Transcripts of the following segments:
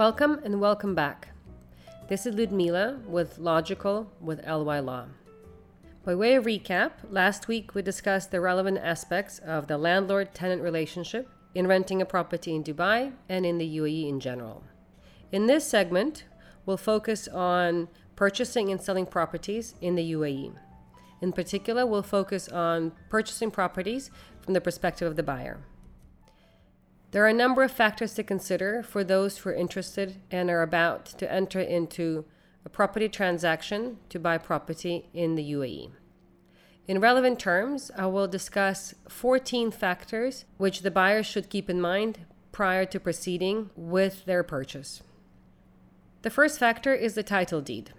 Welcome and welcome back. This is Ludmila with Logical with LY Law. By way of recap, last week we discussed the relevant aspects of the landlord tenant relationship in renting a property in Dubai and in the UAE in general. In this segment, we'll focus on purchasing and selling properties in the UAE. In particular, we'll focus on purchasing properties from the perspective of the buyer. There are a number of factors to consider for those who are interested and are about to enter into a property transaction to buy property in the UAE. In relevant terms, I will discuss 14 factors which the buyer should keep in mind prior to proceeding with their purchase. The first factor is the title deed.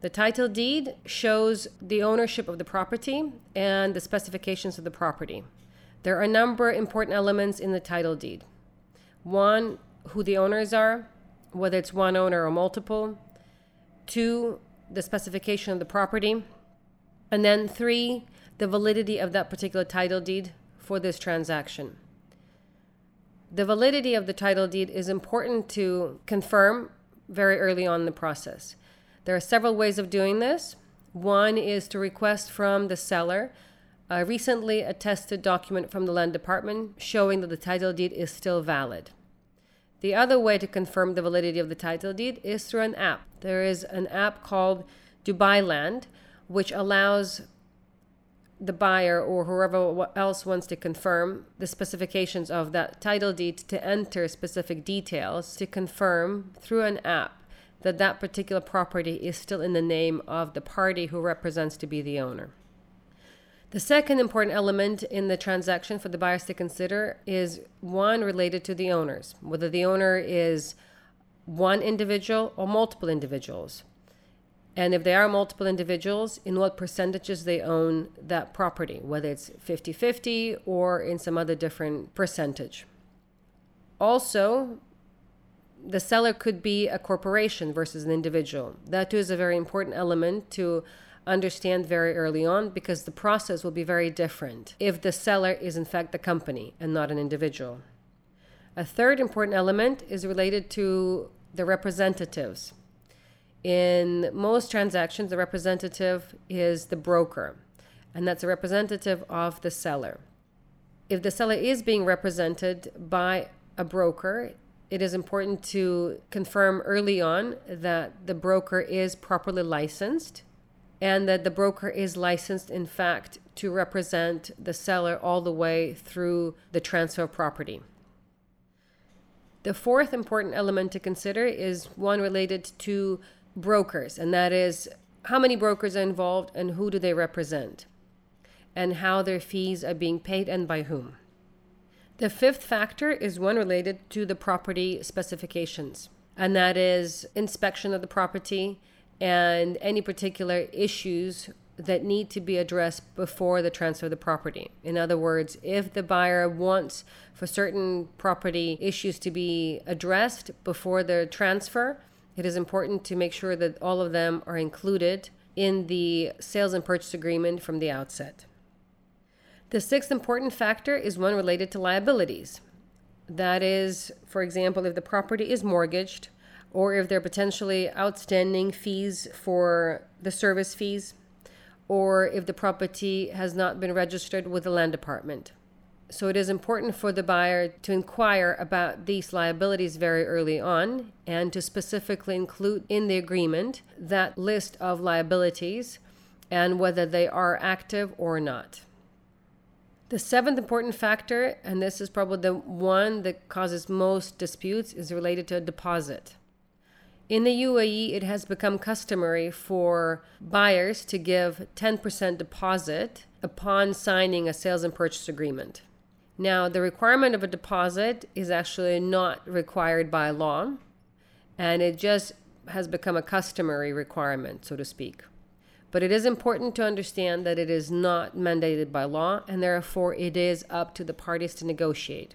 The title deed shows the ownership of the property and the specifications of the property. There are a number of important elements in the title deed. One, who the owners are, whether it's one owner or multiple. Two, the specification of the property. And then three, the validity of that particular title deed for this transaction. The validity of the title deed is important to confirm very early on in the process. There are several ways of doing this. One is to request from the seller Uh, a recently attested document from the land department showing that the title deed is still valid. The other way to confirm the validity of the title deed is through an app. There is an app called Dubai Land, which allows the buyer or whoever else wants to confirm the specifications of that title deed to enter specific details to confirm through an app that that particular property is still in the name of the party who represents to be the owner. The second important element in the transaction for the buyers to consider is one related to the owners, whether the owner is one individual or multiple individuals. And if they are multiple individuals, in what percentages they own that property, whether it's 50 50 or in some other different percentage. Also, the seller could be a corporation versus an individual. That too is a very important element to understand very early on because the process will be very different if the seller is in fact the company and not an individual. A third important element is related to the representatives. In most transactions, the representative is the broker, and that's a representative of the seller. If the seller is being represented by a broker, it is important to confirm early on that the broker is properly licensed and that the broker is licensed, in fact, to represent the seller all the way through the transfer of property. The fourth important element to consider is one related to brokers, and that is how many brokers are involved and who do they represent, and how their fees are being paid and by whom. The fifth factor is one related to the property specifications, and that is inspection of the property and any particular issues that need to be addressed before the transfer of the property. In other words, if the buyer wants for certain property issues to be addressed before the transfer, it is important to make sure that all of them are included in the sales and purchase agreement from the outset. The sixth important factor is one related to liabilities. That is, for example, if the property is mortgaged or if there are potentially outstanding fees for the service fees, or if the property has not been registered with the land department. So it is important for the buyer to inquire about these liabilities very early on and to specifically include in the agreement that list of liabilities and whether they are active or not. The seventh important factor, and this is probably the one that causes most disputes, is related to a deposit. In the UAE, it has become customary for buyers to give 10% deposit upon signing a sales and purchase agreement. Now, the requirement of a deposit is actually not required by law, and it just has become a customary requirement, so to speak. But it is important to understand that it is not mandated by law, and therefore it is up to the parties to negotiate.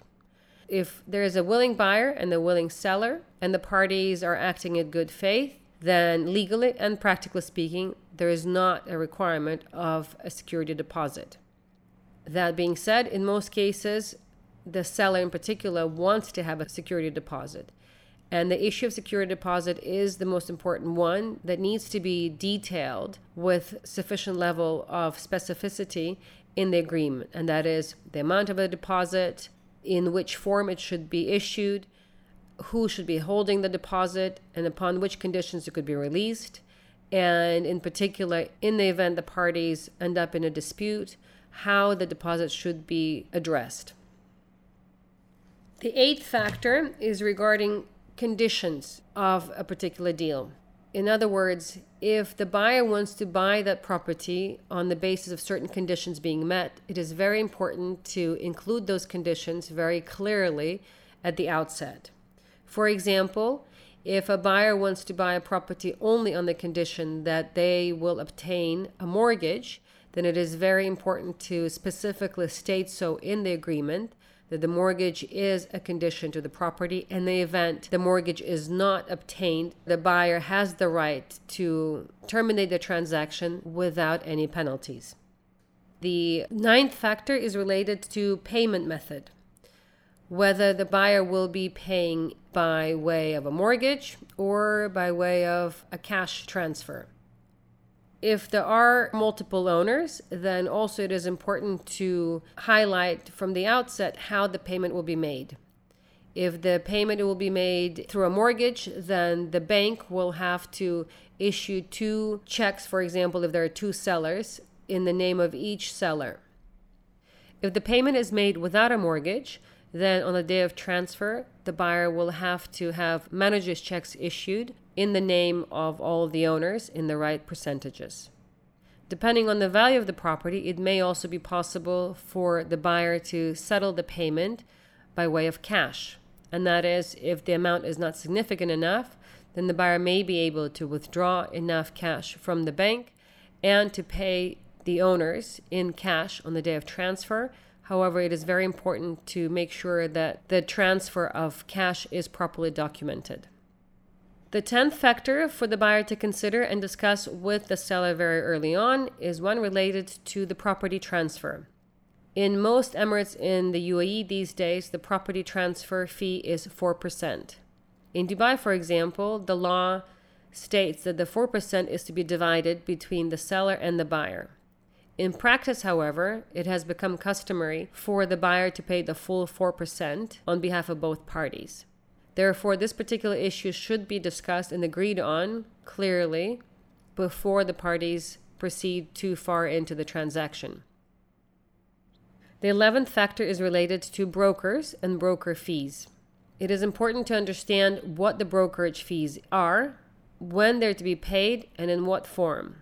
If there is a willing buyer and a willing seller, and the parties are acting in good faith, then legally and practically speaking, there is not a requirement of a security deposit. That being said, in most cases, the seller in particular wants to have a security deposit. And the issue of security deposit is the most important one that needs to be detailed with sufficient level of specificity in the agreement. And that is the amount of the deposit, in which form it should be issued, who should be holding the deposit, and upon which conditions it could be released. And in particular, in the event the parties end up in a dispute, how the deposit should be addressed. The eighth factor is regarding conditions of a particular deal. In other words, if the buyer wants to buy that property on the basis of certain conditions being met, it is very important to include those conditions very clearly at the outset. For example, if a buyer wants to buy a property only on the condition that they will obtain a mortgage, then it is very important to specifically state so in the agreement that the mortgage is a condition to the property. In the event the mortgage is not obtained, the buyer has the right to terminate the transaction without any penalties. The ninth factor is related to payment method. Whether the buyer will be paying by way of a mortgage or by way of a cash transfer. If there are multiple owners, then also it is important to highlight from the outset how the payment will be made. If the payment will be made through a mortgage, then the bank will have to issue two checks, for example, if there are two sellers, in the name of each seller. If the payment is made without a mortgage, then on the day of transfer, the buyer will have to have manager's checks issued in the name of all the owners in the right percentages. Depending on the value of the property, it may also be possible for the buyer to settle the payment by way of cash. And that is, if the amount is not significant enough, then the buyer may be able to withdraw enough cash from the bank and to pay the owners in cash on the day of transfer. However, it is very important to make sure that the transfer of cash is properly documented. The tenth factor for the buyer to consider and discuss with the seller very early on is one related to the property transfer. In most Emirates in the UAE these days, the property transfer fee is 4%. In Dubai, for example, the law states that the 4% is to be divided between the seller and the buyer. In practice, however, it has become customary for the buyer to pay the full 4% on behalf of both parties. Therefore, this particular issue should be discussed and agreed on clearly before the parties proceed too far into the transaction. The 11th factor is related to brokers and broker fees. It is important to understand what the brokerage fees are, when they're to be paid, and in what form.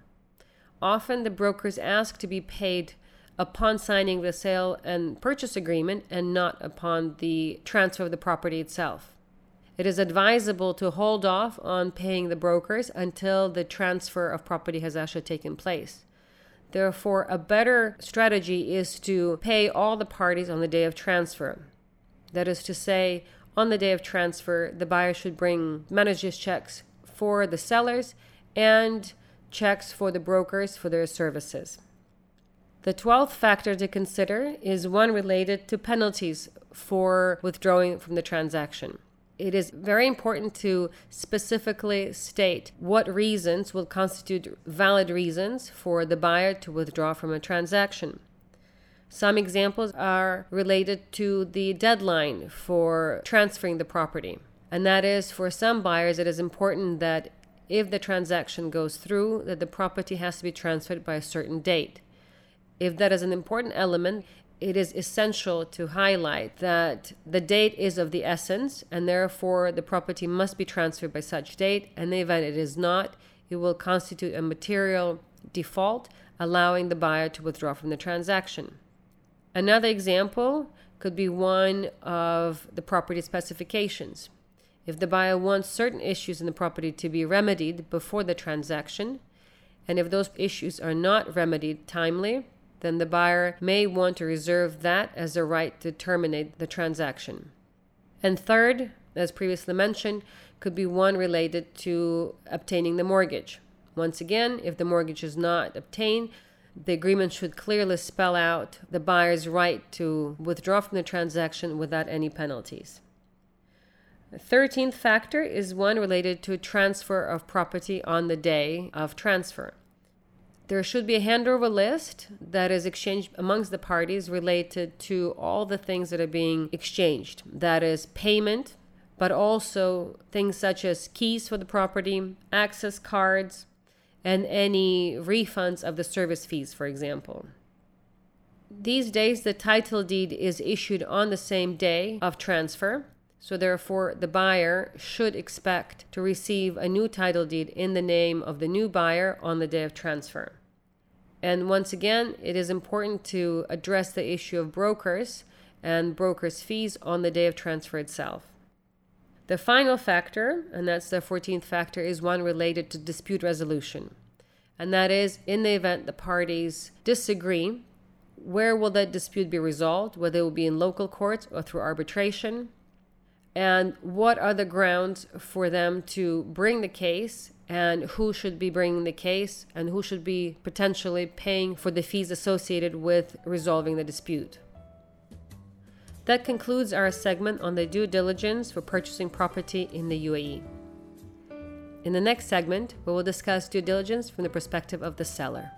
Often the brokers ask to be paid upon signing the sale and purchase agreement and not upon the transfer of the property itself. It is advisable to hold off on paying the brokers until the transfer of property has actually taken place. Therefore, a better strategy is to pay all the parties on the day of transfer. That is to say, on the day of transfer, the buyer should bring manager's checks for the sellers and checks for the brokers for their services. The 12th factor to consider is one related to penalties for withdrawing from the transaction it is very important to specifically state what reasons will constitute valid reasons for the buyer to withdraw from a transaction. Some examples are related to the deadline for transferring the property. And that is for some buyers, it is important that if the transaction goes through, that the property has to be transferred by a certain date. If that is an important element, it is essential to highlight that the date is of the essence and therefore the property must be transferred by such date. In the event it is not, it will constitute a material default, allowing the buyer to withdraw from the transaction. Another example could be one of the property specifications. If the buyer wants certain issues in the property to be remedied before the transaction, and if those issues are not remedied timely, then the buyer may want to reserve that as a right to terminate the transaction. And third, as previously mentioned, could be one related to obtaining the mortgage. Once again, if the mortgage is not obtained, the agreement should clearly spell out the buyer's right to withdraw from the transaction without any penalties. The 13th factor is one related to transfer of property on the day of transfer. There should be a handover list that is exchanged amongst the parties related to all the things that are being exchanged. That is payment, but also things such as keys for the property, access cards, and any refunds of the service fees, for example. These days, the title deed is issued on the same day of transfer, so therefore, the buyer should expect to receive a new title deed in the name of the new buyer on the day of transfer. And once again, it is important to address the issue of brokers and brokers' fees on the day of transfer itself. The final factor, and that's the 14th factor, is one related to dispute resolution. And that is in the event the parties disagree, where will that dispute be resolved? Whether it will be in local courts or through arbitration? And what are the grounds for them to bring the case and who should be bringing the case and who should be potentially paying for the fees associated with resolving the dispute. That concludes our segment on the due diligence for purchasing property in the UAE. In the next segment, we will discuss due diligence from the perspective of the seller.